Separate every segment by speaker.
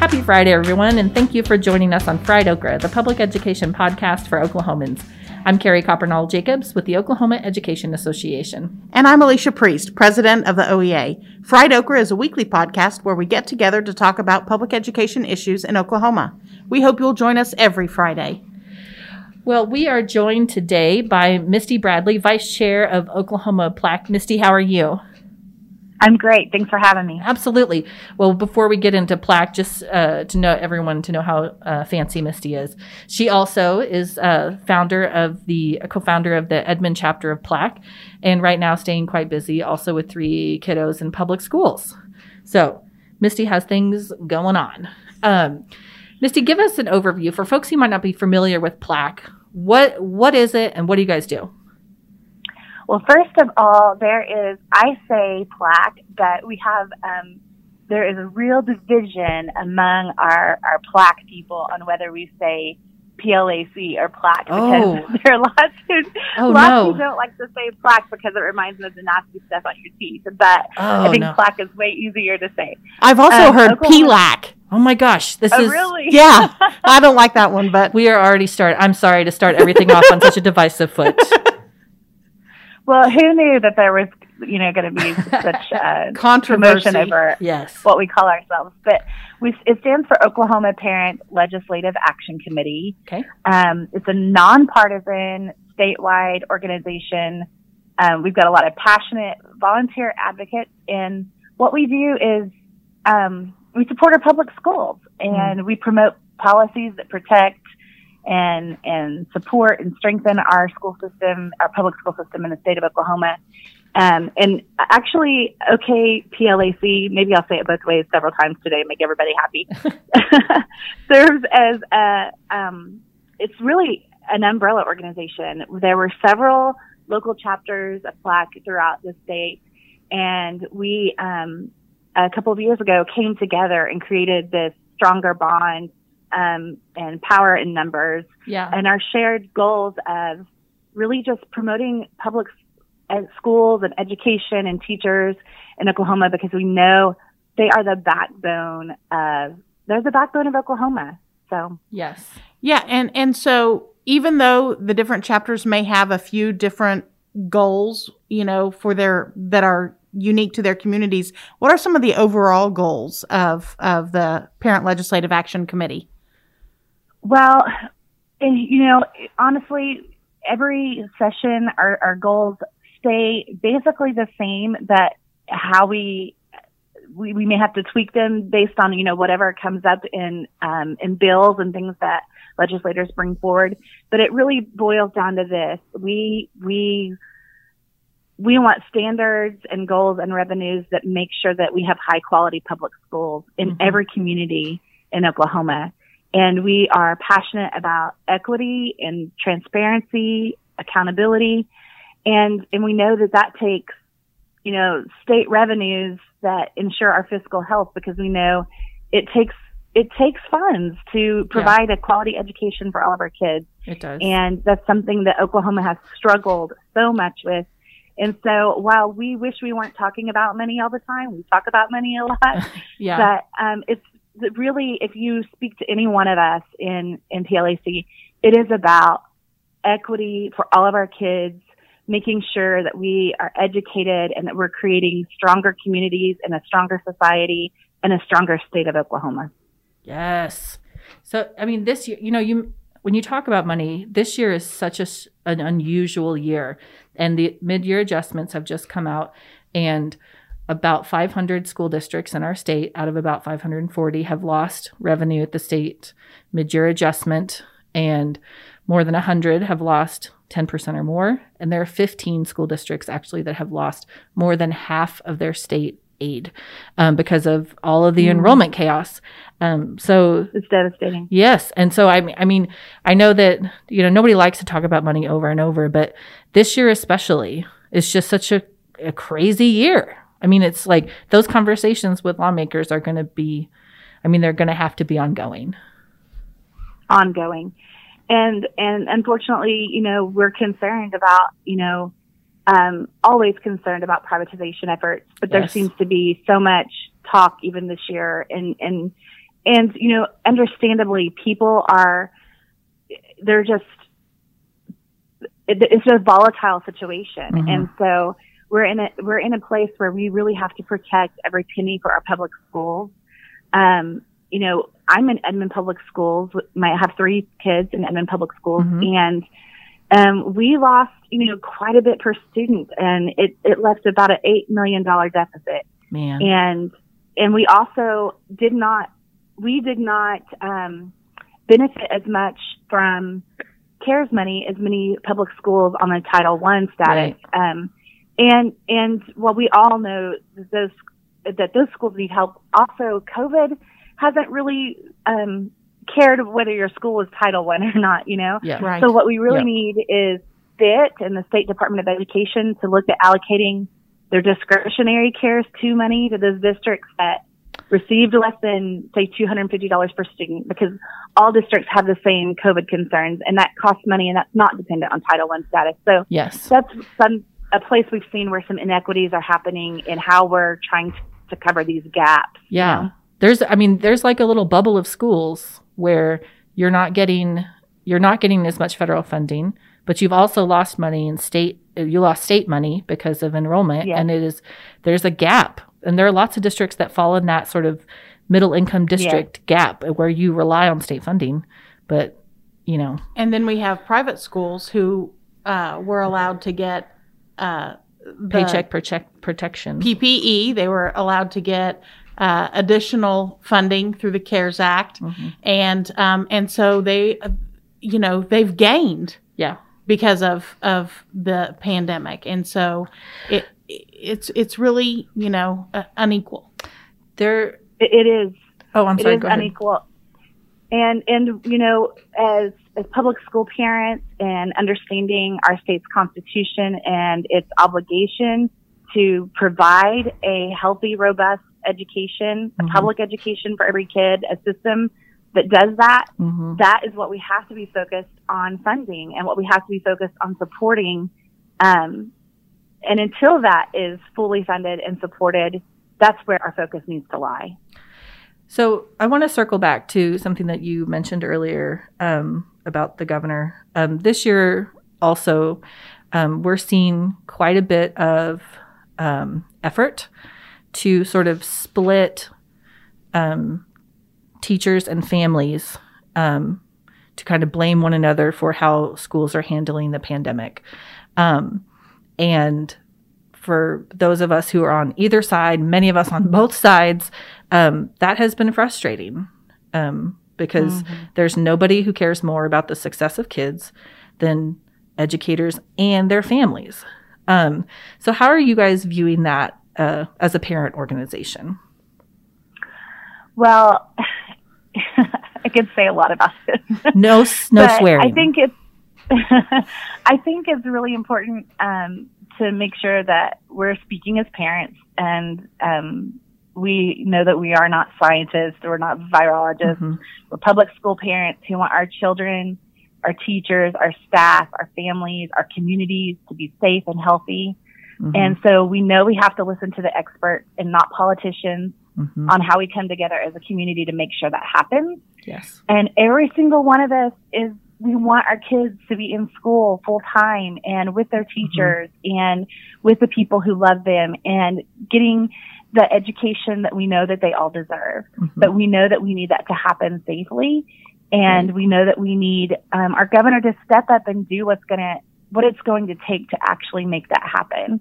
Speaker 1: Happy Friday, everyone, and thank you for joining us on Fried Okra, the public education podcast for Oklahomans. I'm Carrie Coppernoll Jacobs with the Oklahoma Education Association.
Speaker 2: And I'm Alicia Priest, president of the OEA. Fried Okra is a weekly podcast where we get together to talk about public education issues in Oklahoma. We hope you'll join us every Friday.
Speaker 1: Well, we are joined today by Misty Bradley, Vice Chair of Oklahoma Plaque. Misty, how are you?
Speaker 3: I'm great. Thanks for having me.
Speaker 1: Absolutely. Well, before we get into plaque, just uh, to know everyone to know how uh, fancy Misty is. She also is uh, founder of the co-founder of the Edmond chapter of Plaque, and right now staying quite busy, also with three kiddos in public schools. So Misty has things going on. Um, Misty, give us an overview for folks who might not be familiar with Plaque. What what is it, and what do you guys do?
Speaker 3: Well, first of all, there is, I say plaque, but we have, um, there is a real division among our, our plaque people on whether we say PLAC or plaque because
Speaker 1: Oh.
Speaker 3: there are lots who,
Speaker 1: Oh,
Speaker 3: lots
Speaker 1: no.
Speaker 3: who don't like to say plaque because it reminds them of the nasty stuff on your teeth. But
Speaker 1: Oh,
Speaker 3: I think
Speaker 1: no.
Speaker 3: plaque is way easier to say.
Speaker 2: I've also
Speaker 3: Um,
Speaker 2: heard
Speaker 3: Oklahoma-
Speaker 2: PLAC.
Speaker 1: Oh my gosh, this
Speaker 3: Oh,
Speaker 1: is
Speaker 3: really?
Speaker 2: Yeah, I don't like that one, but
Speaker 1: we are already start. I'm sorry to start everything off on such a divisive foot.
Speaker 3: Well, who knew that there was, you know, going to be such uh,
Speaker 2: controversy.
Speaker 3: over
Speaker 1: Yes.
Speaker 3: what we call ourselves. But we, it stands for Oklahoma Parent Legislative Action Committee.
Speaker 1: Okay.
Speaker 3: Um, it's a nonpartisan statewide organization. Um, we've got a lot of passionate volunteer advocates, and what we do is um, we support our public schools and we promote policies that protect and and support and strengthen our school system, our public school system in the state of Oklahoma. Um, and actually, okay, PLAC, maybe I'll say it both ways several times today, make everybody happy, serves as a, um, it's really an umbrella organization. There were several local chapters of PLAC throughout the state, and we, um, a couple of years ago, came together and created this stronger bond um, and power in numbers
Speaker 1: Yeah.
Speaker 3: and our shared goals of really just promoting public s- uh, schools and education and teachers in Oklahoma because we know they are the backbone of they're the backbone of Oklahoma. So
Speaker 1: Yes.
Speaker 2: Yeah, and and so even though the different chapters may have a few different goals, you know, for their that are unique to their communities, what are some of the overall goals of of the Parent Legislative Action Committee?
Speaker 3: Well, you know, honestly, every session, our, our goals stay basically the same, but how we, we, we may have to tweak them based on, you know, whatever comes up in, um, in bills and things that legislators bring forward. But it really boils down to this. We, we, we want standards and goals and revenues that make sure that we have high quality public schools in
Speaker 1: Mhm.
Speaker 3: every community in Oklahoma and we are passionate about equity and transparency, accountability, and and we know that that takes you know state revenues that ensure our fiscal health because we know it takes it takes funds to provide a quality education for all of our kids
Speaker 1: It does.
Speaker 3: and that's something that Oklahoma has struggled so much with. And so while we wish we weren't talking about money all the time, we talk about money a lot
Speaker 1: yeah.
Speaker 3: but um, it's really, if you speak to any one of us in, in PLAC, it is about equity for all of our kids, making sure that we are educated and that we're creating stronger communities and a stronger society and a stronger state of Oklahoma.
Speaker 1: Yes. So, I mean, this year, you know, you when you talk about money, this year is such a, an unusual year, and the mid-year adjustments have just come out, and about 500 school districts in our state, out of about 540, have lost revenue at the state mid-year adjustment, and more than 100 have lost 10% or more, and there are 15 school districts actually that have lost more than half of their state aid um, because of all of the
Speaker 3: Mm.
Speaker 1: enrollment chaos. Um, so
Speaker 3: It's devastating.
Speaker 1: yes, and so I mean, I mean, I know that you know nobody likes to talk about money over and over, but this year especially is just such a, a crazy year. I mean, it's like those conversations with lawmakers are going to be, I mean, they're going to have to be ongoing.
Speaker 3: ongoing. And and unfortunately, you know, we're concerned about, you know, um, always concerned about privatization efforts, but there seems to be so much talk even this year and and and you know, understandably, people are they're just, it's a volatile situation,
Speaker 1: Mhm.
Speaker 3: and so we're in a we're in a place where we really have to protect every penny for our public schools. Um, you know, I'm in Edmond Public Schools. I have three kids in Edmond Public Schools,
Speaker 1: Mhm.
Speaker 3: and um, we lost, you know, quite a bit per student, and it, it left about an eight million dollar deficit.
Speaker 1: Man.
Speaker 3: And and we also did not we did not um, benefit as much from CARES money as many public schools on the Title One status. Um, and and while we all know that those that those schools need help, also COVID hasn't really um, cared whether your school is Title One or not. You know,
Speaker 1: yeah.
Speaker 2: Right.
Speaker 3: so what we really
Speaker 1: Yeah.
Speaker 3: need is Stitt and the State Department of Education to look at allocating their discretionary CARES to money to those districts that received less than, say, $250 per student because all districts have the same COVID concerns and that costs money and that's not dependent on Title I status. So
Speaker 1: Yes.
Speaker 3: that's some, a place we've seen where some inequities are happening in how we're trying to, to cover these gaps.
Speaker 1: Yeah. There's I mean there's like a little bubble of schools where you're not getting you're not getting as much federal funding, but you've also lost money in state you lost state money because of enrollment
Speaker 3: Yes.
Speaker 1: and it is there's a gap. And there are lots of districts that fall in that sort of middle income district gap where you rely on state funding, but you know,
Speaker 2: And then we have private schools who uh, were allowed to get uh,
Speaker 1: paycheck protect protection.
Speaker 2: PPE. They were allowed to get uh, additional funding through the CARES Act,
Speaker 1: Mhm.
Speaker 2: and um, and so they, uh, you know, they've gained
Speaker 1: Yeah.
Speaker 2: because of of the pandemic, and so it it's it's really you know uh, unequal.
Speaker 1: There
Speaker 3: It, it is.
Speaker 1: Oh, I'm
Speaker 3: It
Speaker 1: sorry.
Speaker 3: is
Speaker 1: Go ahead.
Speaker 3: unequal. And and you know, as as public school parents and understanding our state's constitution and its obligation to provide a healthy, robust education,
Speaker 1: Mhm.
Speaker 3: a public education for every kid, a system that does that,
Speaker 1: Mhm.
Speaker 3: that is what we have to be focused on funding and what we have to be focused on supporting. Um, and until that is fully funded and supported, that's where our focus needs to lie.
Speaker 1: So I want to circle back to something that you mentioned earlier um, about the governor. Um, this year, also, um, we're seeing quite a bit of um, effort to sort of split um, teachers and families um, to kind of blame one another for how schools are handling the pandemic. And for those of us who are on either side, many of us on both sides, um, that has been frustrating um, because there's nobody who cares more about the success of kids than educators and their families. Um, so, how are you guys viewing that uh, as a parent organization?
Speaker 3: Well, I could say a lot about this.
Speaker 1: No, no swearing.
Speaker 3: I think it's I think it's really important um, to make sure that we're speaking as parents and um, we know that we are not scientists, we're not virologists,
Speaker 1: Mhm.
Speaker 3: we're public school parents who want our children, our teachers, our staff, our families, our communities to be safe and healthy.
Speaker 1: Mhm.
Speaker 3: And so we know we have to listen to the experts and not politicians
Speaker 1: Mhm.
Speaker 3: on how we come together as a community to make sure that happens.
Speaker 1: yes.
Speaker 3: And every single one of us is we want our kids to be in school full time and with their teachers and with the people who love them and getting the education that we know that they all deserve.
Speaker 1: Mhm.
Speaker 3: But we know that we need that to happen safely. And we know that we need um, our governor to step up and do what's going to, what it's going to take to actually make that happen.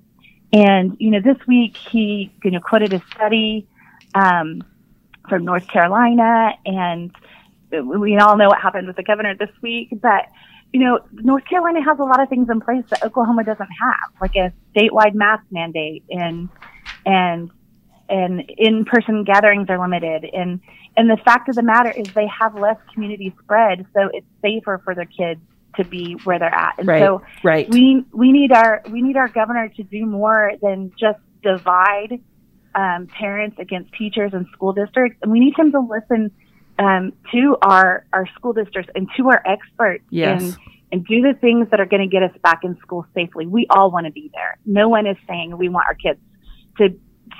Speaker 3: And, you know, this week he, you know, quoted a study, um, from North Carolina and we all know what happened with the governor this week, but you know, North Carolina has a lot of things in place that Oklahoma doesn't have, like a statewide mask mandate and and and in-person gatherings are limited and and the fact of the matter is they have less community spread, so it's safer for their kids to be where they're at. And
Speaker 1: Right.
Speaker 3: so
Speaker 1: right.
Speaker 3: we we need our we need our governor to do more than just divide um, parents against teachers and school districts, and we need him to listen um, to our our school districts and to our experts
Speaker 1: Yes.
Speaker 3: and and do the things that are going to get us back in school safely. We all want to be there. No one is saying we want our kids to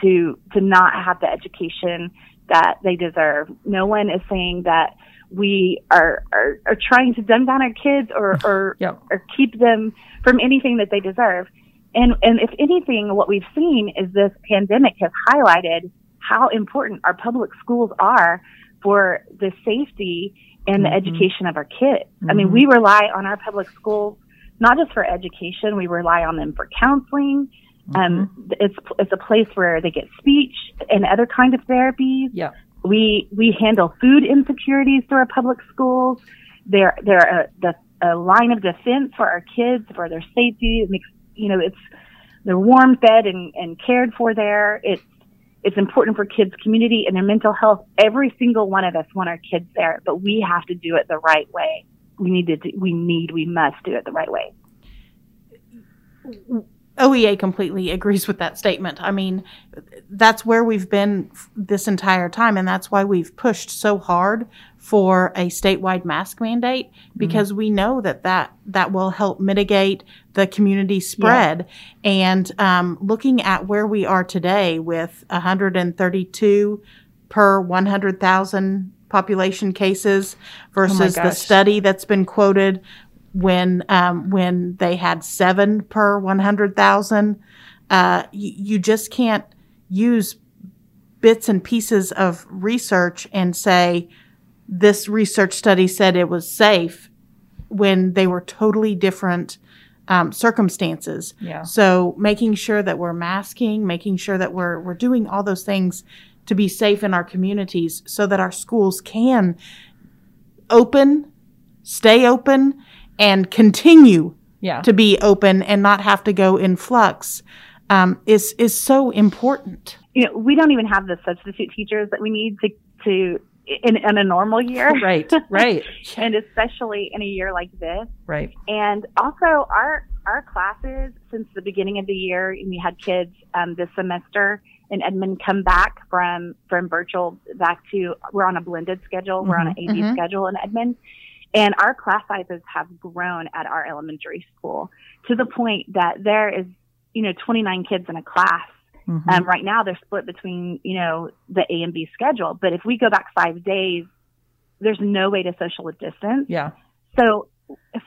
Speaker 3: to to not have the education that they deserve. No one is saying that we are, are, are trying to dumb down our kids or, or,
Speaker 1: Yep.
Speaker 3: or keep them from anything that they deserve. And, and if anything, what we've seen is this pandemic has highlighted how important our public schools are for the safety and the
Speaker 1: Mhm.
Speaker 3: education of our kids. I mean, we rely on our public schools not just for education, we rely on them for counseling. Um, it's it's a place where they get speech and other kind of therapies.
Speaker 1: Yeah.
Speaker 3: We we handle food insecurities through our public schools. They're they're a, the, a line of defense for our kids for their safety. It makes you know it's they're warm fed and, and cared for there. It's it's important for kids' community and their mental health. Every single one of us want our kids there, but we have to do it the right way. We need to do, we need we must do it the right way.
Speaker 2: OEA completely agrees with that statement. I mean, that's where we've been f- this entire time, and that's why we've pushed so hard for a statewide mask mandate mm-hmm. because we know that that, that will help mitigate the community spread. And um, looking at where we are today with 132 per 100,000 population cases versus the study that's been quoted when um, when they had seven per one hundred thousand. Uh, you, you just can't use bits and pieces of research and say this research study said it was safe when they were totally different um, circumstances.
Speaker 1: Yeah.
Speaker 2: So making sure that we're masking, making sure that we're we're doing all those things to be safe in our communities, so that our schools can open, stay open, and continue
Speaker 1: Yeah.
Speaker 2: to be open and not have to go in flux um, is is so important.
Speaker 3: You know, we don't even have the substitute teachers that we need to to in, in a normal year,
Speaker 1: Right. Right.
Speaker 3: and especially in a year like this.
Speaker 1: Right.
Speaker 3: And also our our classes since the beginning of the year, and we had kids um, this semester in Edmond come back from from virtual back to we're on a blended schedule. We're on an AB
Speaker 2: Mhm.
Speaker 3: schedule in Edmond, and our class sizes have grown at our elementary school to the point that there is you know 29 kids in a class.
Speaker 1: Mhm.
Speaker 3: Um, right now they're split between you know the A and B schedule, but if we go back five days, there's no way to social distance.
Speaker 1: yeah.
Speaker 3: So,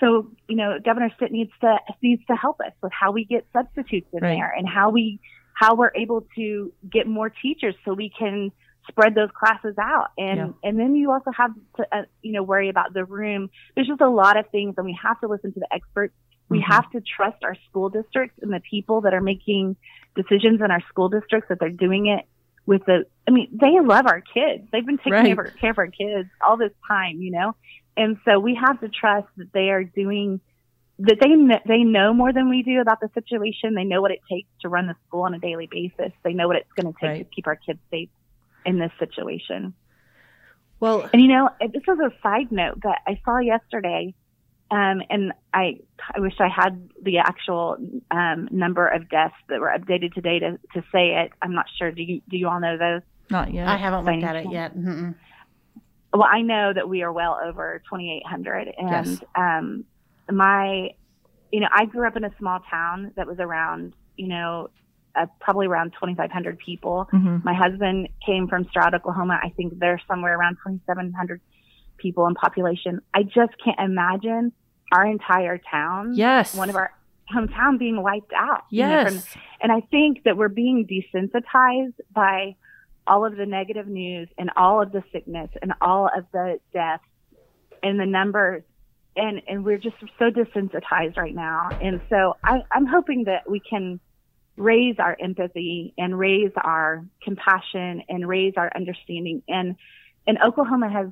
Speaker 3: so you know, Governor Stitt needs to needs to help us with how we get substitutes in
Speaker 1: Right.
Speaker 3: there and how we how we're able to get more teachers so we can spread those classes out. And
Speaker 1: Yeah.
Speaker 3: and then you also have to uh, you know worry about the room. There's just a lot of things, and we have to listen to the experts. We
Speaker 1: Mhm.
Speaker 3: have to trust our school districts and the people that are making decisions in our school districts that they're doing it with the I mean, they love our kids. They've been taking
Speaker 1: Right.
Speaker 3: care, of, care of our kids all this time, you know? And so we have to trust that they are doing that they kn- they know more than we do about the situation. They know what it takes to run the school on a daily basis. They know what it's going to take
Speaker 1: Right.
Speaker 3: to keep our kids safe in this situation.
Speaker 1: Well,
Speaker 3: And you know, this is a side note, but I saw yesterday, um, and I I wish I had the actual um, number of deaths that were updated today to to say it. I'm not sure. Do you do you all know those?
Speaker 1: not yet.
Speaker 2: I haven't looked at it yet. Mm-mm.
Speaker 3: Well, I know that we are well over 2,800, and
Speaker 1: Yes.
Speaker 3: um, my, you know, I grew up in a small town that was around, you know, uh, probably around 2,500 people.
Speaker 1: Mhm.
Speaker 3: My husband came from Stroud, Oklahoma. I think they're somewhere around 2,700 people in population. I just can't imagine our entire town,
Speaker 1: Yes.
Speaker 3: one of our hometown being wiped out. you know, from-
Speaker 1: Yes.
Speaker 3: and I think that we're being desensitized by all of the negative news and all of the sickness and all of the deaths and the numbers. And, and we're just so desensitized right now. And so I, I'm hoping that we can raise our empathy and raise our compassion and raise our understanding. And, and Oklahoma has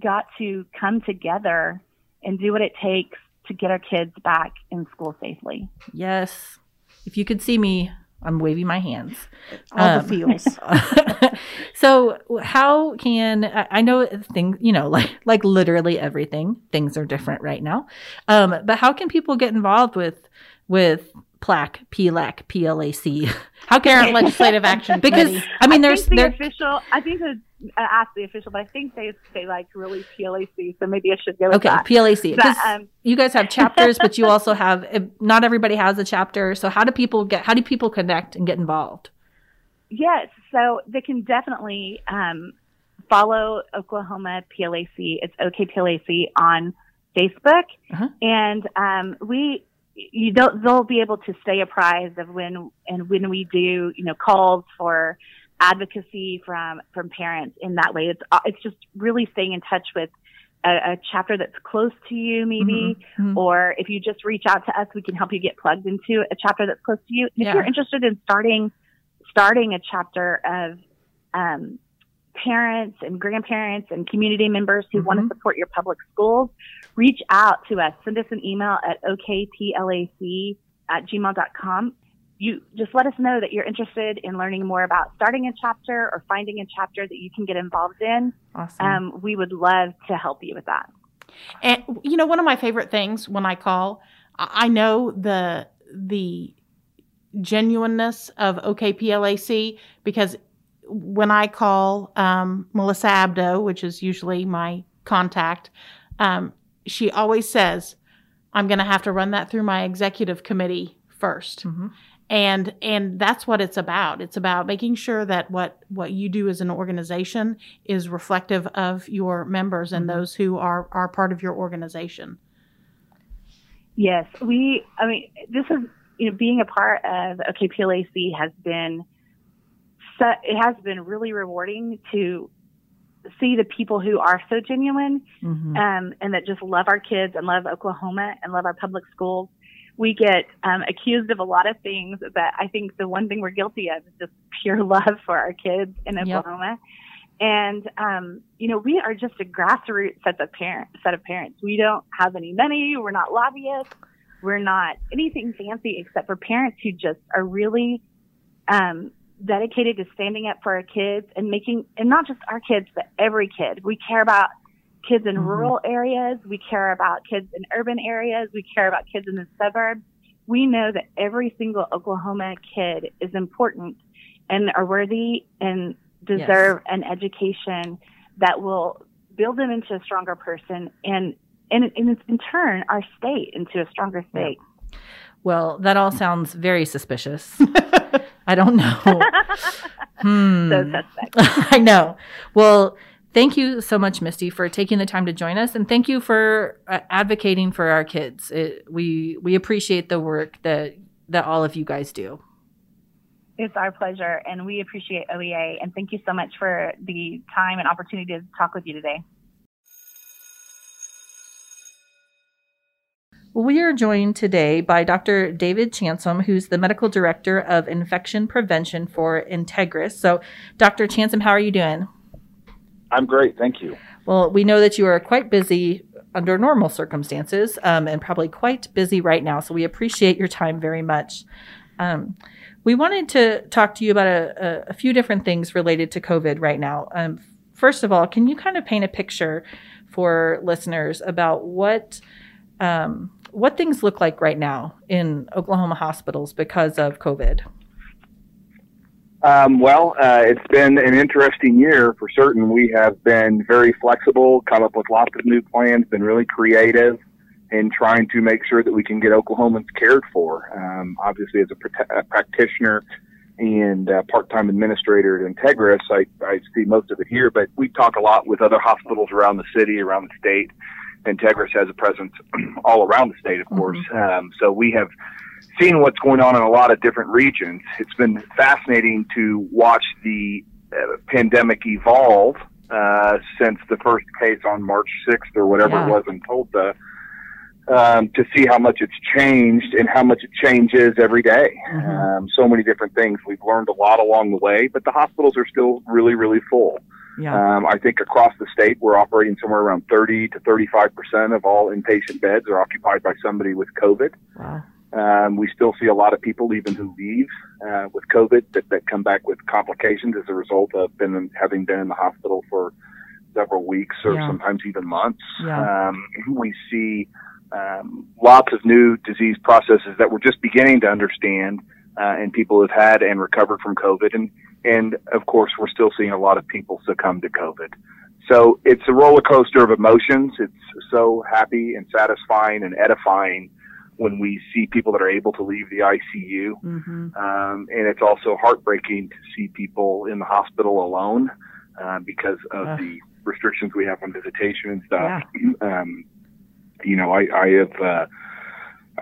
Speaker 3: got to come together and do what it takes to get our kids back in school safely.
Speaker 1: Yes. If you could see me, I'm waving my hands.
Speaker 2: All
Speaker 1: Um,
Speaker 2: the feels.
Speaker 1: so how can I I know things you know like like literally everything things are different right now um but how can people get involved with with plaque plac plac how
Speaker 2: Parent
Speaker 1: can
Speaker 2: Legislative Action
Speaker 1: because i mean
Speaker 3: I
Speaker 1: there's
Speaker 3: the
Speaker 1: there
Speaker 3: official. I think the ask the official, but I think they they like really PLAC, so maybe I should go with
Speaker 1: okay
Speaker 3: that.
Speaker 1: plac
Speaker 3: But, um,
Speaker 1: you guys have chapters but you also have not everybody has a chapter so how do people get how do people connect and get involved
Speaker 3: yes, so they can definitely um, follow Oklahoma PLAC. It's OKPLAC on Facebook,
Speaker 1: Uh-huh.
Speaker 3: and um, we you don't they'll be able to stay apprised of when and when we do you know calls for advocacy from from parents in that way. It's uh, it's just really staying in touch with a, a chapter that's close to you, maybe,
Speaker 1: Mhm.
Speaker 3: or if you just reach out to us, we can help you get plugged into a chapter that's close to you. And
Speaker 1: Yeah.
Speaker 3: if you're interested in starting starting a chapter of um, parents and grandparents and community members who want
Speaker 1: Mhm.
Speaker 3: to support your public schools, reach out to us. Send us an email at okplac at gmail.com. You just let us know that you're interested in learning more about starting a chapter or finding a chapter that you can get involved in.
Speaker 1: Awesome.
Speaker 3: Um, we would love to help you with that.
Speaker 2: And you know, one of my favorite things when I call, I I know the the genuineness of OKPLAC because when I call um, Melissa Abdo, which is usually my contact, um, she always says, "I'm going to have to run that through my executive committee 1st
Speaker 1: Mhm.
Speaker 2: And and that's what it's about it's about making sure that what what you do as an organization is reflective of your members and
Speaker 1: Mhm.
Speaker 2: those who are are part of your organization
Speaker 3: Yes, we. I mean, this is you know being a part of OKPLAC has been. It has been really rewarding to see the people who are so genuine
Speaker 1: Mhm.
Speaker 3: um, and that just love our kids and love Oklahoma and love our public schools. We get um, accused of a lot of things, but I think the one thing we're guilty of is just pure love for our kids in
Speaker 1: Yep.
Speaker 3: Oklahoma. And um, you know, we are just a grassroots set of parents. Set of parents. We don't have any money. We're not lobbyists. We're not anything fancy except for parents who just are really um, dedicated to standing up for our kids and making, and not just our kids, but every kid. We care about kids in
Speaker 1: Mhm.
Speaker 3: rural areas. We care about kids in urban areas. We care about kids in the suburbs. We know that every single Oklahoma kid is important and are worthy and deserve an education that will build them into a stronger person and, and, and in turn, our state into a stronger state.
Speaker 1: Well, that all sounds very suspicious. I don't know. Hmm.
Speaker 3: So suspect.
Speaker 1: I know. Well, thank you so much, Misty, for taking the time to join us, and thank you for uh, advocating for our kids. It, we we appreciate the work that that all of you guys do.
Speaker 3: It's our pleasure, and we appreciate OEA. And thank you so much for the time and opportunity to talk with you today.
Speaker 1: We are joined today by Dr. David Chansolme, who's the medical director of infection prevention for Integris. So, Dr. Chansolme, how are you doing?
Speaker 4: I'm great, thank you.
Speaker 1: Well, we know that you are quite busy under normal circumstances um, and probably quite busy right now. So we appreciate your time very much. Um, we wanted to talk to you about a, a, few different things related to COVID right now. Um, first of all, can you kind of paint a picture for listeners about what um, what things look like right now in Oklahoma hospitals because of COVID?
Speaker 4: Um, well, uh, it's been an interesting year for certain. We have been very flexible, come up with lots of new plans, been really creative in trying to make sure that we can get Oklahomans cared for. Um, obviously, as a, pr- a practitioner and uh, part-time administrator at Integris, I, I see most of it here, but we talk a lot with other hospitals around the city, around the state. Integris has a presence all around the state, of course. Um, so we have seen what's going on in a lot of different regions. It's been fascinating to watch the uh, pandemic evolve uh, since the first case on March 6th or whatever
Speaker 1: Yeah.
Speaker 4: it was in Tulsa. Um, to see how much it's changed and how much it changes every day.
Speaker 1: Mhm.
Speaker 4: Um, so many different things. We've learned a lot along the way, but the hospitals are still really, really full.
Speaker 1: Yeah.
Speaker 4: Um, I think across the state, we're operating somewhere around 30 to 35 percent of all inpatient beds are occupied by somebody with COVID.
Speaker 1: wow.
Speaker 4: Um, we still see a lot of people even who leave uh, with COVID that, that come back with complications as a result of been having been in the hospital for several weeks or
Speaker 1: Yeah.
Speaker 4: sometimes even months.
Speaker 1: Yeah.
Speaker 4: Um, we see um, lots of new disease processes that we're just beginning to understand, uh, and people have had and recovered from COVID, and and of course we're still seeing a lot of people succumb to COVID. So it's a roller coaster of emotions. It's so happy and satisfying and edifying when we see people that are able to leave the ICU.
Speaker 1: hmm
Speaker 4: Um, and it's also heartbreaking to see people in the hospital alone uh, because of the restrictions we have on visitation and stuff.
Speaker 1: Yeah.
Speaker 4: Um, you know, I, I have. Uh,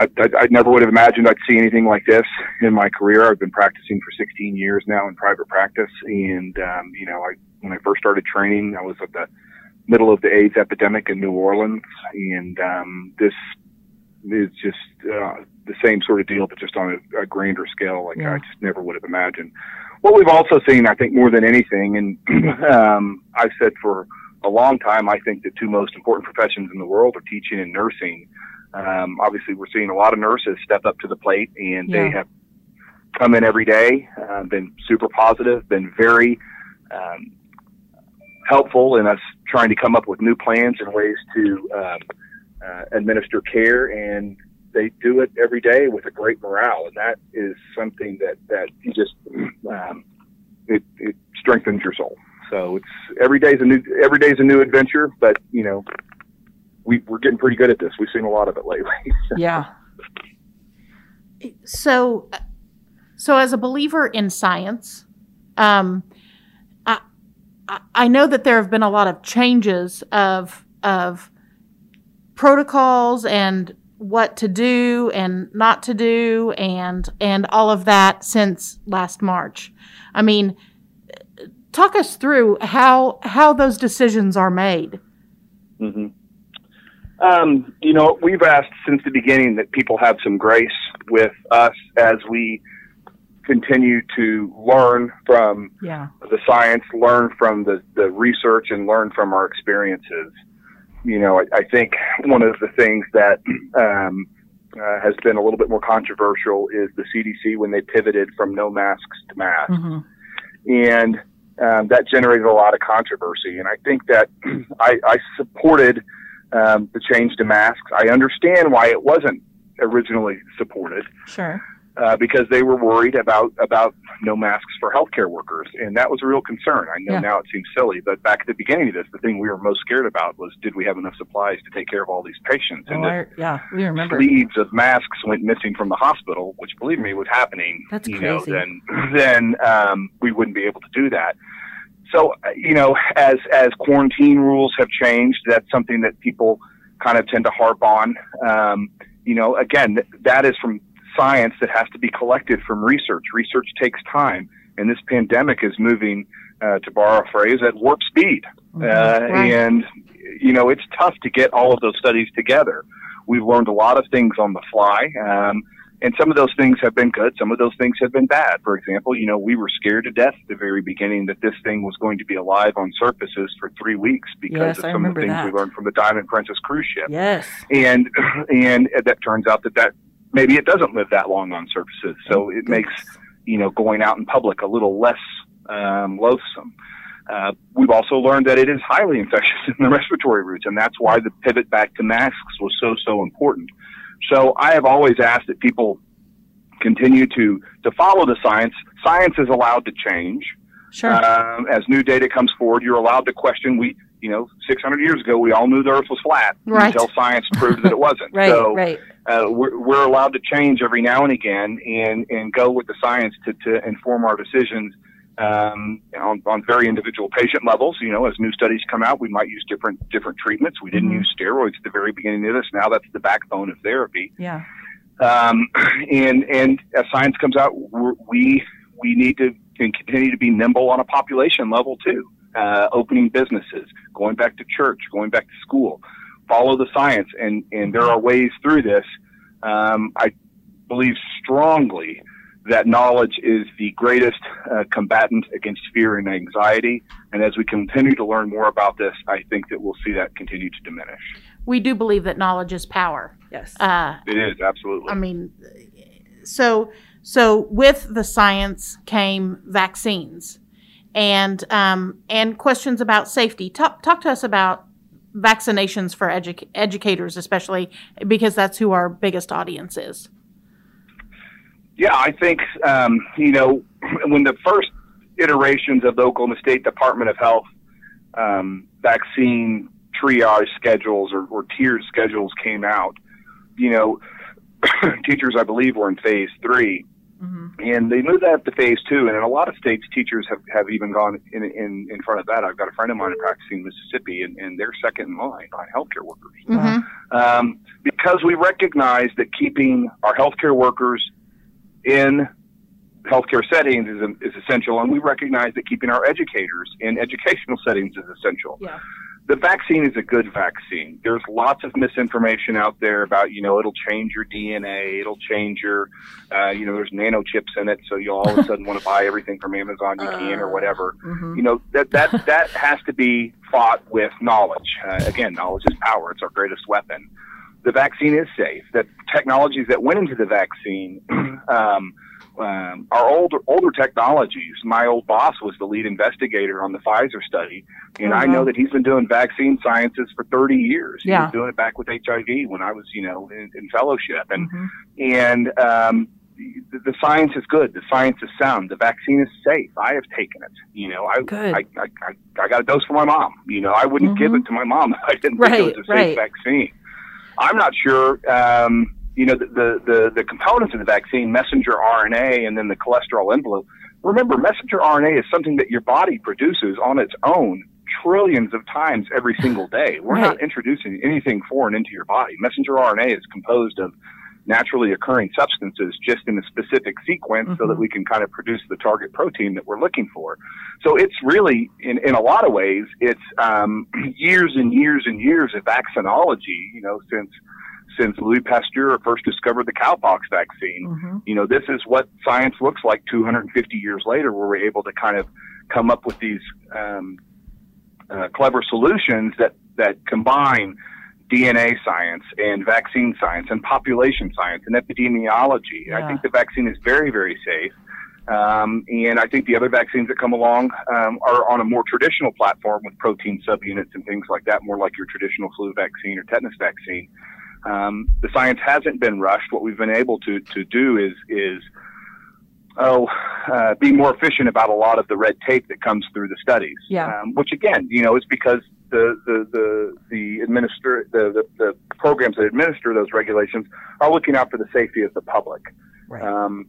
Speaker 4: I, I, I never would have imagined I'd see anything like this in my career. I've been practicing for 16 years now in private practice, and um, you know, I when I first started training, I was at the middle of the AIDS epidemic in New Orleans, and um, this is just uh, the same sort of deal, but just on a, a grander scale. Like
Speaker 1: Yeah.
Speaker 4: I just never would have imagined. What we've also seen, I think, more than anything, and um, I've said for a long time, I think the two most important professions in the world are teaching and nursing. Um, obviously, we're seeing a lot of nurses step up to the plate, and they have come in every day, uh, been super positive, been very um, helpful in us trying to come up with new plans and ways to um, uh, administer care, and they do it every day with a great morale, and that is something that that you just um, it, it strengthens your soul. So it's every day's a new every day's a new adventure, but you know we we're getting pretty good at this. We've seen a lot of it lately.
Speaker 1: Yeah.
Speaker 2: so so as a believer in science um I, I i know that there have been a lot of changes of of protocols and what to do and not to do and and all of that since last march i mean talk us through how how those decisions are made
Speaker 4: Mm-hmm. Um, you know, we've asked since the beginning that people have some grace with us as we continue to learn from
Speaker 1: Yeah.
Speaker 4: the science, learn from the, the research, and learn from our experiences. You know, I, I think one of the things that um, uh, has been a little bit more controversial is the CDC when they pivoted from no masks to masks
Speaker 1: hmm
Speaker 4: and um, that generated a lot of controversy. And I think that I, I supported um, the change to masks. I understand why it wasn't originally supported
Speaker 1: Sure.
Speaker 4: Uh, because they were worried about about no masks for healthcare workers, and that was a real concern. I know
Speaker 1: Yeah.
Speaker 4: now it seems silly, but back at the beginning of this, the thing we were most scared about was did we have enough supplies to take care of all these patients?
Speaker 1: Oh,
Speaker 4: And the
Speaker 1: I, yeah, we remember.
Speaker 4: sleeves of masks went missing from the hospital, which believe me was happening.
Speaker 1: That's
Speaker 4: you know,
Speaker 1: crazy.
Speaker 4: then then um, we wouldn't be able to do that. So uh, you know, as as quarantine rules have changed, that's something that people kind of tend to harp on. Um, you know, again, that is from science that has to be collected from research. Research takes time, and this pandemic is moving, uh, to borrow a phrase, at warp speed.
Speaker 1: Mhm.
Speaker 4: Uh,
Speaker 2: Right.
Speaker 4: And, you know, it's tough to get all of those studies together. We've learned a lot of things on the fly. Um, and some of those things have been good. Some of those things have been bad. For example, you know, we were scared to death at the very beginning that this thing was going to be alive on surfaces for three weeks because
Speaker 1: Yes,
Speaker 4: of some of the things
Speaker 1: that.
Speaker 4: we learned from the Diamond Princess cruise ship.
Speaker 1: Yes.
Speaker 4: And, and that turns out that that maybe it doesn't live that long on surfaces. So it makes, you know, going out in public a little less um, loathsome. Uh, we've also learned that it is highly infectious in the respiratory routes, and that's why the pivot back to masks was so so important. So I have always asked that people continue to to follow the science. Science is allowed to change
Speaker 1: Sure.
Speaker 4: um, as new data comes forward. You're allowed to question. We, you know, 600 years ago, we all knew the Earth was flat
Speaker 2: Right.
Speaker 4: until science proved that it wasn't.
Speaker 1: right.
Speaker 4: so,
Speaker 1: right.
Speaker 4: uh, we're, we're allowed to change every now and again and, and go with the science to, to inform our decisions um, on, on very individual patient levels. You know, as new studies come out, we might use different different treatments. We didn't
Speaker 1: Mhm.
Speaker 4: use steroids at the very beginning of this. Now that's the backbone of therapy.
Speaker 1: Yeah.
Speaker 4: Um, and and as science comes out, we're, we we need to continue to be nimble on a population level too. Uh, opening businesses, going back to church, going back to school, follow the science, and and there are ways through this. Um, I believe strongly that knowledge is the greatest uh, combatant against fear and anxiety. And as we continue to learn more about this, I think that we'll see that continue to diminish.
Speaker 2: we do believe that knowledge is power
Speaker 1: Yes.
Speaker 2: uh,
Speaker 4: It is absolutely.
Speaker 2: I mean, so so with the science came vaccines, and um, and questions about safety. Talk talk to us about vaccinations for edu- educators, especially because that's who our biggest audience is.
Speaker 4: Yeah, I think um, you know when the first iterations of the Oklahoma State Department of Health um, vaccine triage schedules or, or tiered schedules came out. You know, teachers, I believe, were in phase three, And they moved that up to phase two, and in a lot of states, teachers have, have even gone in, in, in front of that. I've got a friend of mine practicing in Mississippi, and, and they're second in line behind healthcare workers.
Speaker 2: Mhm.
Speaker 4: Um, because we recognize that keeping our healthcare workers in healthcare settings is, is essential, and we recognize that keeping our educators in educational settings is essential.
Speaker 1: Yeah.
Speaker 4: The vaccine is a good vaccine. There's lots of misinformation out there about, you know, it'll change your DNA, it'll change your, uh, you know, there's nanochips in it, so you all of a sudden want to buy everything from Amazon you can or whatever.
Speaker 1: Mhm.
Speaker 4: You know, that that that has to be fought with knowledge. Uh, again, knowledge is power. It's our greatest weapon. The vaccine is safe. The technologies that went into the vaccine um, um, are older older technologies. My old boss was the lead investigator on the Pfizer study, and I know that he's been doing vaccine sciences for 30 years. He was doing it back with HIV when I was, you know, in, in fellowship, and
Speaker 1: Mhm.
Speaker 4: and um, the, the science is good. The science is sound. The vaccine is safe. I have taken it. You know, I
Speaker 1: Good.
Speaker 4: I, I, I, I got a dose for my mom. You know, I wouldn't give it to my mom if I didn't think it
Speaker 1: Right,
Speaker 4: was a
Speaker 1: right.
Speaker 4: safe vaccine. I'm not sure. Um, you know, the, the the the components of the vaccine, messenger RNA, and then the cholesterol envelope. Remember, messenger RNA is something that your body produces on its own trillions of times every single day. We're not introducing anything foreign into your body. Messenger RNA is composed of naturally occurring substances just in a specific sequence so that
Speaker 1: Mhm.
Speaker 4: we can kind of produce the target protein that we're looking for. So it's really, in, in a lot of ways, it's um, years and years and years of vaccinology, you know, since since Louis Pasteur first discovered the cowpox vaccine.
Speaker 1: Mhm.
Speaker 4: You know, this is what science looks like 250 years later, where we're able to kind of come up with these um, uh, clever solutions that that combine DNA science and vaccine science and population science and epidemiology.
Speaker 1: Yeah.
Speaker 4: I think the vaccine is very, very safe. Um, and I think the other vaccines that come along um, are on a more traditional platform with protein subunits and things like that, more like your traditional flu vaccine or tetanus vaccine. Um, the science hasn't been rushed. What we've been able to to do is is oh uh, be more efficient about a lot of the red tape that comes through the studies.
Speaker 1: Yeah.
Speaker 4: Um, which again, you know, is because the the the the administer the, the the programs that administer those regulations are looking out for the safety of the public.
Speaker 1: Right.
Speaker 4: Um,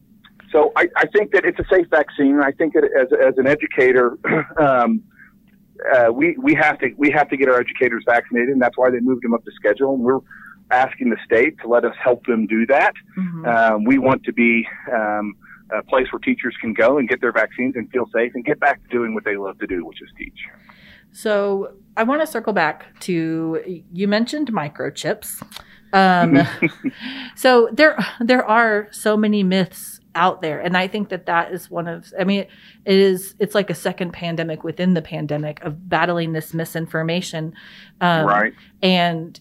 Speaker 4: so I, I think that it's a safe vaccine. I think that as, as an educator, um, uh, we we have to we have to get our educators vaccinated, and that's why they moved them up the schedule. And we're asking the state to let us help them do that.
Speaker 1: Mhm.
Speaker 4: Um, we want to be um, a place where teachers can go and get their vaccines and feel safe and get back to doing what they love to do, which is teach.
Speaker 1: So I want to circle back to you mentioned microchips. Um, so there there are so many myths out there, and I think that that is one of. I mean, it is it's like a second pandemic within the pandemic of battling this misinformation. Um,
Speaker 4: right.
Speaker 1: And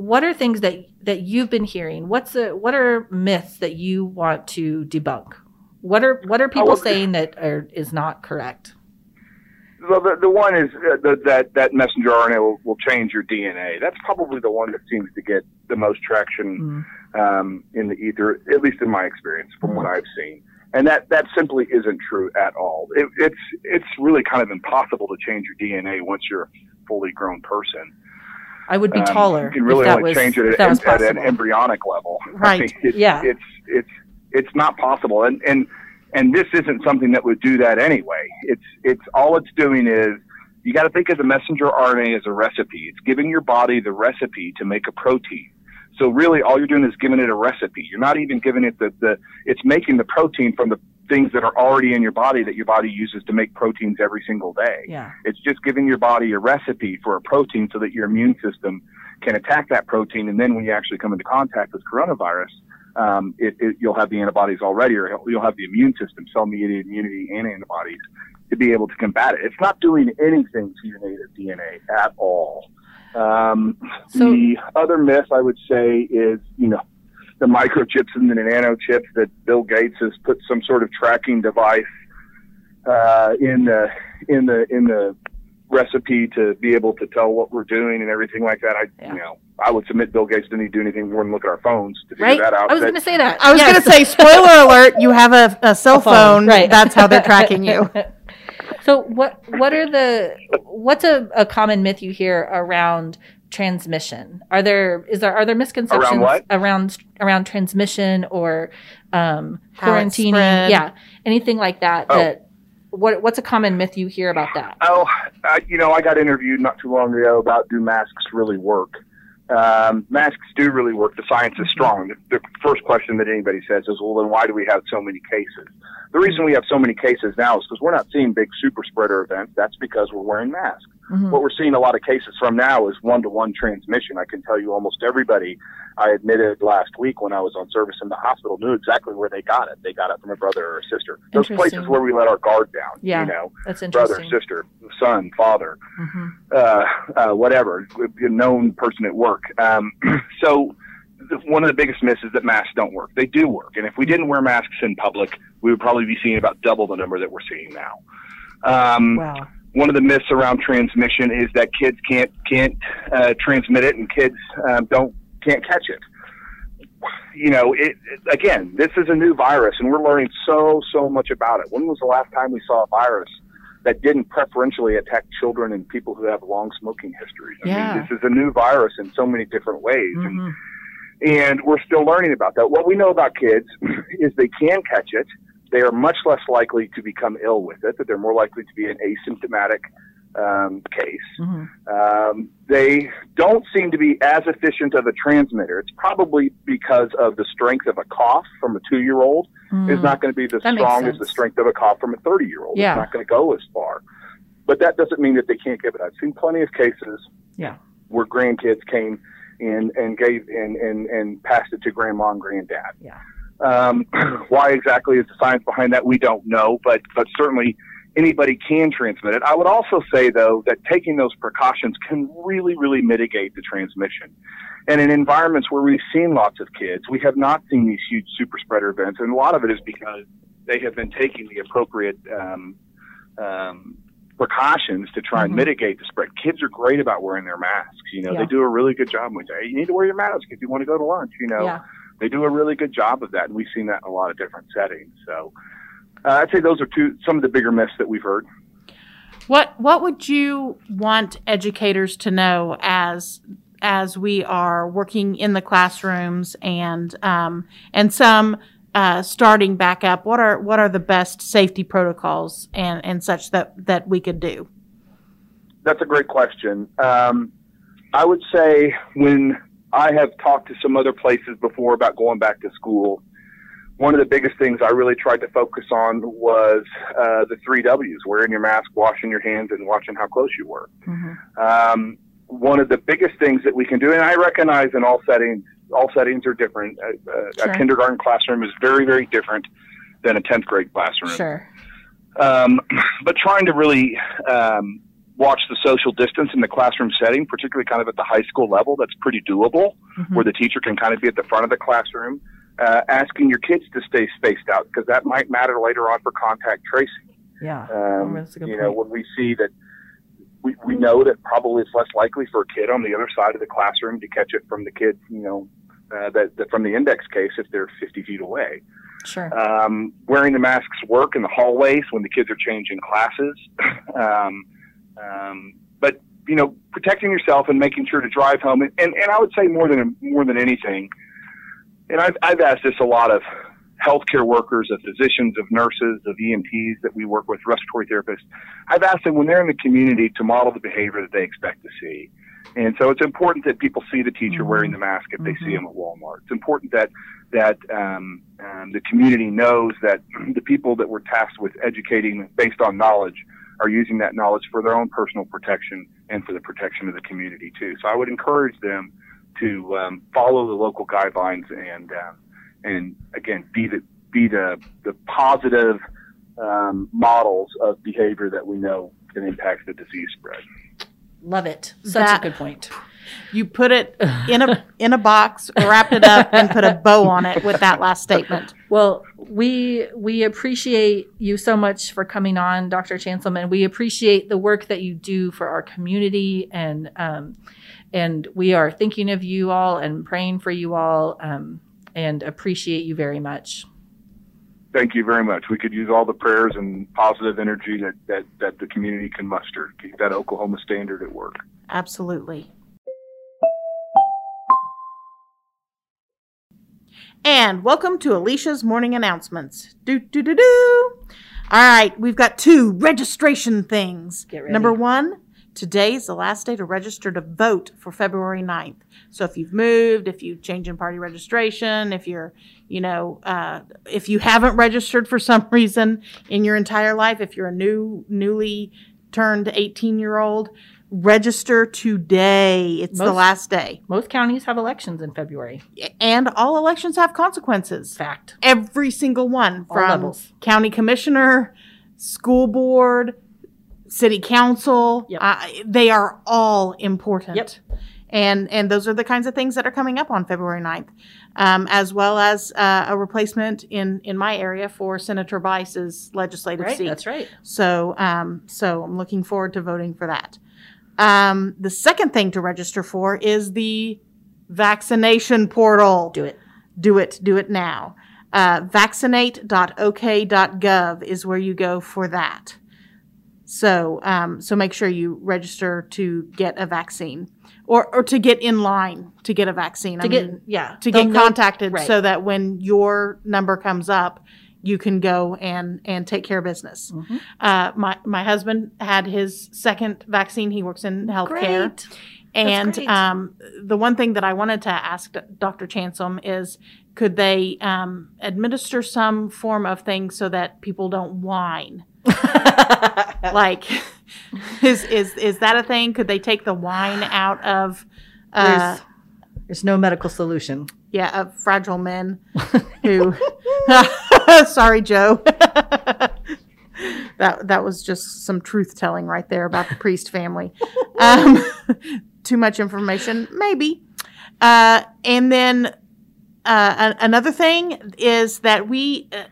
Speaker 1: what are things that that you've been hearing? What's a what are myths that you want to debunk? What are what are people
Speaker 4: well-
Speaker 1: saying that are, is not correct?
Speaker 4: Well, the, the one is uh, the, that that messenger RNA will, will change your DNA. That's probably the one that seems to get the most traction
Speaker 1: Mm.
Speaker 4: um, in the ether, at least in my experience, from what I've seen. And that that simply isn't true at all. It, it's it's really kind of impossible to change your DNA once you're a fully grown person.
Speaker 1: I would be
Speaker 4: Um,
Speaker 1: taller
Speaker 4: You can really only
Speaker 1: was
Speaker 4: change it at, at an embryonic level. I
Speaker 2: Right.
Speaker 4: mean, it's,
Speaker 1: Yeah.
Speaker 4: It's it's it's not possible, and and and this isn't something that would do that anyway. It's it's all it's doing is you got to think of the messenger RNA as a recipe. It's giving your body the recipe to make a protein. So really, all you're doing is giving it a recipe. You're not even giving it the, the it's making the protein from the things that are already in your body that your body uses to make proteins every single day.
Speaker 1: Yeah.
Speaker 4: It's just giving your body a recipe for a protein so that your immune system can attack that protein. And then when you actually come into contact with coronavirus, um, it, it, you'll have the antibodies already, or you'll have the immune system, cell mediated immunity and antibodies to be able to combat it. It's not doing anything to your native DNA at all. Um,
Speaker 1: So-
Speaker 4: the other myth I would say is, you know, the microchips and the nanochips that Bill Gates has put some sort of tracking device uh, in the in the in the recipe to be able to tell what we're doing and everything like that. I
Speaker 1: Yeah.
Speaker 4: you know I would submit Bill Gates didn't need to do anything more than look at our phones to figure
Speaker 1: Right?
Speaker 4: that out.
Speaker 1: I was going to say that.
Speaker 2: I was
Speaker 1: Yes.
Speaker 2: going to say, spoiler alert, you have a, a cell phone.
Speaker 1: Right.
Speaker 2: That's how they're tracking you.
Speaker 1: so what what are the what's a, a common myth you hear around transmission? Are there is there are there misconceptions
Speaker 4: Around what?
Speaker 1: around around transmission or um, quarantining? Yeah, anything like that.
Speaker 4: Oh.
Speaker 1: That what what's a common myth you hear about that?
Speaker 4: Oh, I, you know, I got interviewed not too long ago about do masks really work? Um, masks do really work. The science is strong. The, the first question that anybody says is, well, then why do we have so many cases? The reason we have so many cases now is because we're not seeing big super spreader events. That's because we're wearing masks.
Speaker 1: Mhm.
Speaker 4: What we're seeing a lot of cases from now is one to one transmission. I can tell you almost everybody I admitted last week when I was on service in the hospital knew exactly where they got it. They got it from a brother or a sister. Those places where we let our guard down,
Speaker 1: Yeah.
Speaker 4: you know,
Speaker 1: That's
Speaker 4: brother,
Speaker 1: interesting.
Speaker 4: sister, son, father,
Speaker 1: hmm
Speaker 4: uh, uh, whatever, a known person at work. Um, so one of the biggest myths is that masks don't work. They do work, and if we didn't wear masks in public, we would probably be seeing about double the number that we're seeing now. Um,
Speaker 1: Wow.
Speaker 4: one of the myths around transmission is that kids can't can't uh, transmit it, and kids um, don't can't catch it. You know, it, it again. This is a new virus, and we're learning so so much about it. When was the last time we saw a virus that didn't preferentially attack children and people who have long smoking histories? I
Speaker 1: Yeah.
Speaker 4: mean, this is a new virus in so many different ways, and
Speaker 1: Mhm.
Speaker 4: and we're still learning about that. What we know about kids is they can catch it. They are much less likely to become ill with it. That they're more likely to be an asymptomatic um, case.
Speaker 1: Mhm.
Speaker 4: Um, they don't seem to be as efficient of a transmitter. It's probably because of the strength of a cough from a two-year-old is
Speaker 1: Mm.
Speaker 4: not going to be the
Speaker 1: That makes
Speaker 4: strong as the strength of a cough from a 30-year-old.
Speaker 1: Yeah.
Speaker 4: It's not going to go as far. But that doesn't mean that they can't give it. I've seen plenty of cases
Speaker 1: Yeah.
Speaker 4: where grandkids came and and gave and and and passed it to grandma and granddad.
Speaker 1: Yeah.
Speaker 4: Um, why exactly is the science behind that? We don't know, but but certainly anybody can transmit it. I would also say though that taking those precautions can really really mitigate the transmission. And in environments where we've seen lots of kids, we have not seen these huge super spreader events, and a lot of it is because they have been taking the appropriate um, um, precautions to try and
Speaker 1: Mhm.
Speaker 4: mitigate the spread. Kids are great about wearing their masks. You know,
Speaker 1: Yeah.
Speaker 4: they do a really good job. We say, hey, you need to wear your mask if you want to go to lunch. You know,
Speaker 1: Yeah.
Speaker 4: they do a really good job of that, and we've seen that in a lot of different settings. So, uh, I'd say those are two some of the bigger myths that we've heard.
Speaker 2: What what would you want educators to know as as we are working in the classrooms and um, and some uh, starting back up? What are what are the best safety protocols and, and such that that we could do?
Speaker 4: That's a great question. Um, I would say when I have talked to some other places before about going back to school, one of the biggest things I really tried to focus on was uh, the three W's: wearing your mask, washing your hands, and watching how close you were.
Speaker 1: Mhm.
Speaker 4: Um, one of the biggest things that we can do, and I recognize in all settings, all settings are different.
Speaker 1: Sure.
Speaker 4: a kindergarten classroom is very, very different than a 10th grade classroom.
Speaker 1: Sure.
Speaker 4: Um, but trying to really um, watch the social distance in the classroom setting, particularly kind of at the high school level, that's pretty doable,
Speaker 1: Mhm.
Speaker 4: where the teacher can kind of be at the front of the classroom. Uh, asking your kids to stay spaced out because that might matter later on for contact tracing.
Speaker 1: Yeah.
Speaker 4: Um,
Speaker 1: good
Speaker 4: you know, when we see that we, we know that probably it's less likely for a kid on the other side of the classroom to catch it from the kid, you know, uh, that, that from the index case if they're 50 feet away.
Speaker 1: Sure.
Speaker 4: Um, wearing the masks work in the hallways when the kids are changing classes. um, um, but you know, protecting yourself and making sure to drive home, and, and, and I would say more than more than anything, and I've I've asked this a lot of healthcare workers, of physicians, of nurses, of EMTs that we work with, respiratory therapists. I've asked them when they're in the community to model the behavior that they expect to see. And so it's important that people see the teacher wearing the mask if they
Speaker 1: Mhm.
Speaker 4: see him at Walmart. It's important that that um, um, the community knows that the people that we're tasked with educating based on knowledge are using that knowledge for their own personal protection and for the protection of the community too. So I would encourage them to um, follow the local guidelines and um, and again be the be the the positive um, models of behavior that we know can impact the disease spread.
Speaker 1: Love it. Such
Speaker 2: That-
Speaker 1: a good point.
Speaker 2: You put it in a in a box, wrapped it up, and put a bow on it with that last statement.
Speaker 1: Well, we we appreciate you so much for coming on, Dr. Chansolme. We appreciate the work that you do for our community, and um, and we are thinking of you all and praying for you all, um, and appreciate you very much.
Speaker 4: Thank you very much. We could use all the prayers and positive energy that, that, that the community can muster. Keep that Oklahoma standard at work.
Speaker 2: Absolutely. And welcome to Alicia's morning announcements. Do, do, do, do. All right, we've got two registration things. Number one, today is the last day to register to vote for February 9th. So if you've moved, if you change in party registration, if you're, you know, uh, if you haven't registered for some reason in your entire life, if you're a new, newly turned 18 year old, register today. It's the last day.
Speaker 1: Most counties have elections in February.
Speaker 2: And all elections have consequences
Speaker 1: Fact.
Speaker 2: every single one from
Speaker 1: levels.
Speaker 2: county commissioner, school board, city council.
Speaker 1: Yep.
Speaker 2: Uh, they are all important.
Speaker 1: Yep.
Speaker 2: And and those are the kinds of things that are coming up on February 9th, um, as well as uh, a replacement in in my area for Senator Bice's legislative
Speaker 1: Right.
Speaker 2: seat.
Speaker 1: That's right.
Speaker 2: So, um, so I'm looking forward to voting for that. Um, the second thing to register for is the vaccination portal
Speaker 1: Do it.
Speaker 2: do it, do it now. Uh, vaccinate.ok.gov is where you go for that. So, um, so make sure you register to get a vaccine or, or to get in line to get a vaccine.
Speaker 1: To
Speaker 2: I
Speaker 1: get
Speaker 2: mean,
Speaker 1: yeah.
Speaker 2: to get
Speaker 1: know-
Speaker 2: contacted
Speaker 1: right.
Speaker 2: so that when your number comes up, you can go and, and take care of business.
Speaker 1: Mhm.
Speaker 2: Uh, my, my husband had his second vaccine. He works in healthcare.
Speaker 1: Great.
Speaker 2: And um, the one thing that I wanted to ask Dr. Chansolme is could they um, administer some form of thing so that people don't whine? like, is, is, is that a thing? Could they take the whine out of, uh,
Speaker 1: There's, there's no medical solution.
Speaker 2: yeah, of fragile men who, sorry, Joe. that, that was just some truth telling right there about the Priest family. Um, too much information, maybe. Uh, and then uh, an- another thing is that we, uh,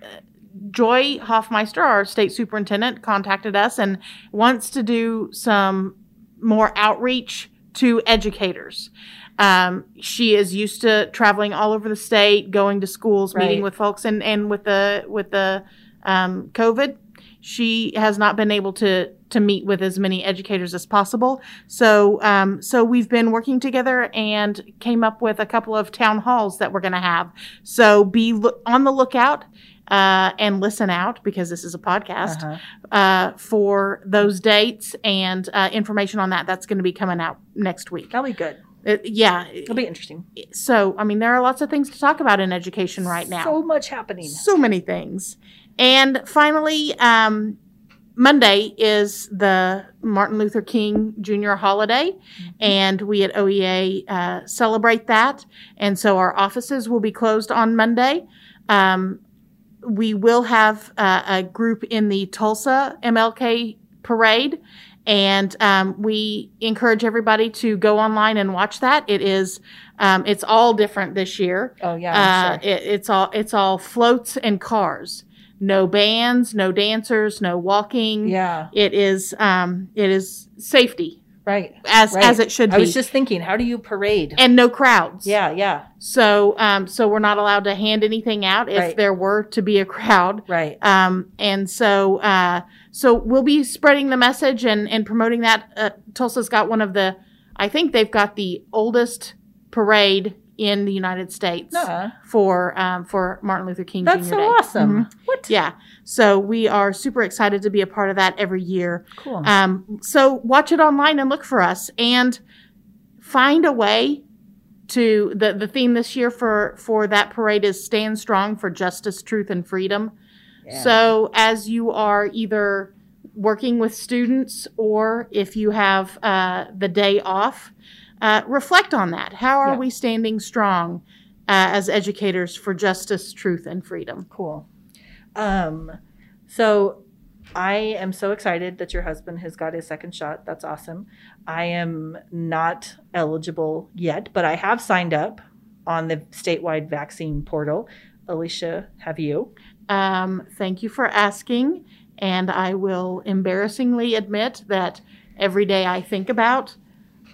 Speaker 2: Joy Hofmeister, our state superintendent, contacted us and wants to do some more outreach to educators. Um, she is used to traveling all over the state, going to schools, meeting with folks, and, and with the with the um, COVID, she has not been able to to meet with as many educators as possible. So um, so we've been working together and came up with a couple of town halls that we're going to have. So be lo- on the lookout. Uh, and listen out because this is a podcast
Speaker 1: Uh-huh.
Speaker 2: uh, for those dates and uh, information on that. That's going to be coming out next week.
Speaker 1: That'll be good.
Speaker 2: It- yeah.
Speaker 1: It'll be interesting.
Speaker 2: So, I mean, there are lots of things to talk about in education right now.
Speaker 1: So much happening.
Speaker 2: So many things. And finally, um, Monday is the Martin Luther King Jr. holiday, and we at OEA uh, celebrate that. And so our offices will be closed on Monday. Um, we will have uh, a group in the Tulsa MLK parade. And um, we encourage everybody to go online and watch that. It is, um, it's all different this year.
Speaker 1: Oh yeah.
Speaker 2: Uh,
Speaker 1: sure.
Speaker 2: it, it's all it's all floats and cars. No bands, no dancers, no walking.
Speaker 1: yeah.
Speaker 2: It is um it is safety
Speaker 1: Right.
Speaker 2: as
Speaker 1: Right.
Speaker 2: as it should be.
Speaker 1: I was just thinking, how do you parade?
Speaker 2: and no crowds.
Speaker 1: yeah. Yeah.
Speaker 2: So um so we're not allowed to hand anything out if
Speaker 1: Right.
Speaker 2: there were to be a crowd.
Speaker 1: Right.
Speaker 2: Um, and so, uh, so we'll be spreading the message and, and promoting that. Uh, Tulsa's got one of the, I think they've got the oldest parade in the United States
Speaker 1: Nuh-uh.
Speaker 2: for, um, for Martin Luther King
Speaker 1: That's
Speaker 2: Jr.
Speaker 1: so
Speaker 2: Day.
Speaker 1: awesome.
Speaker 2: Mhm.
Speaker 1: What?
Speaker 2: Yeah. So we are super excited to be a part of that every year.
Speaker 1: Cool.
Speaker 2: Um, so watch it online and look for us and find a way to the, the theme this year for, for that parade is stand strong for justice, truth, and freedom.
Speaker 1: Yeah.
Speaker 2: So, as you are either working with students or if you have uh, the day off, uh, reflect on that. How are
Speaker 1: Yeah.
Speaker 2: we standing strong uh, as educators for justice, truth, and freedom?
Speaker 1: Cool. Um, so I am so excited that your husband has got his second shot. That's awesome. I am not eligible yet, but I have signed up on the statewide vaccine portal. Alicia, have you?
Speaker 2: Um, thank you for asking. And I will embarrassingly admit that every day I think about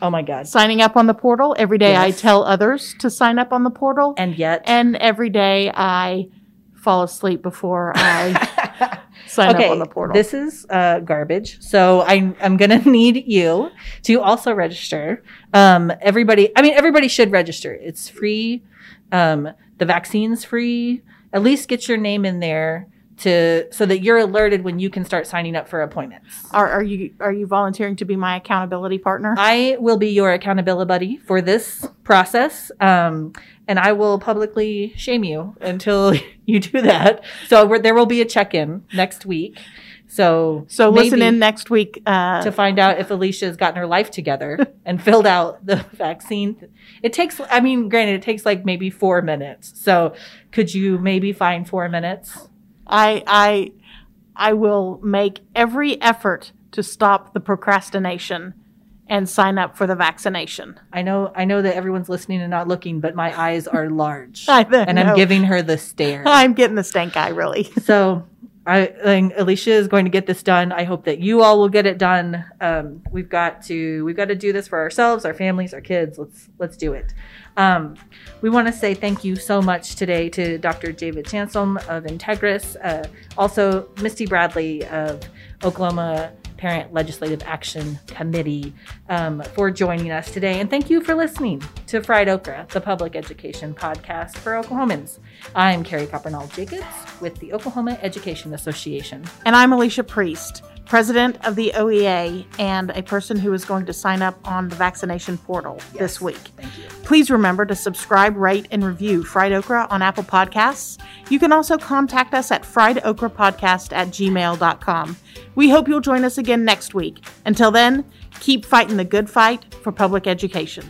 Speaker 1: Oh my God.
Speaker 2: signing up on the portal. Every day I tell others to sign up on the portal.
Speaker 1: And yet,
Speaker 2: And every day I fall asleep before I sign
Speaker 1: okay,
Speaker 2: up on the portal.
Speaker 1: this is uh, garbage. So I'm I'm gonna need you to also register. Um, everybody, I mean, everybody should register. It's free. Um, the vaccine's free. At least get your name in there to so that you're alerted when you can start signing up for appointments.
Speaker 2: Are, are you are you volunteering to be my accountability partner?
Speaker 1: I will be your accountability buddy for this process, um, and I will publicly shame you until you do that. So we're, there will be a check in next week. So
Speaker 2: so listen in next week. Uh,
Speaker 1: to find out if Alicia's gotten her life together and filled out the vaccine. It takes, I mean, granted, it takes like maybe four minutes. So could you maybe find four minutes?
Speaker 2: I I I will make every effort to stop the procrastination and sign up for the vaccination.
Speaker 1: I know, I know that everyone's listening and not looking, but my eyes are large, and I'm giving her the stare.
Speaker 2: I'm getting the stank eye, really.
Speaker 1: so I think Alicia is going to get this done. I hope that you all will get it done. Um, we've got to we've got to do this for ourselves, our families, our kids. Let's let's do it. Um, we want to say thank you so much today to Dr. David Chansolme of Integris, uh, also Misty Bradley of Oklahoma Parent Legislative Action Committee um, for joining us today. And thank you for listening to Fried Okra, the public education podcast for Oklahomans. I'm Carrie Coppernoll Jacobs with the Oklahoma Education Association.
Speaker 2: And I'm Alicia Priest, president of the OEA and a person who is going to sign up on the vaccination portal this week.
Speaker 1: Thank you.
Speaker 2: Please remember to subscribe, rate, and review Fried Okra on Apple Podcasts. You can also contact us at friedokrapodcast at gmail.com. We hope you'll join us again next week. Until then, keep fighting the good fight for public education.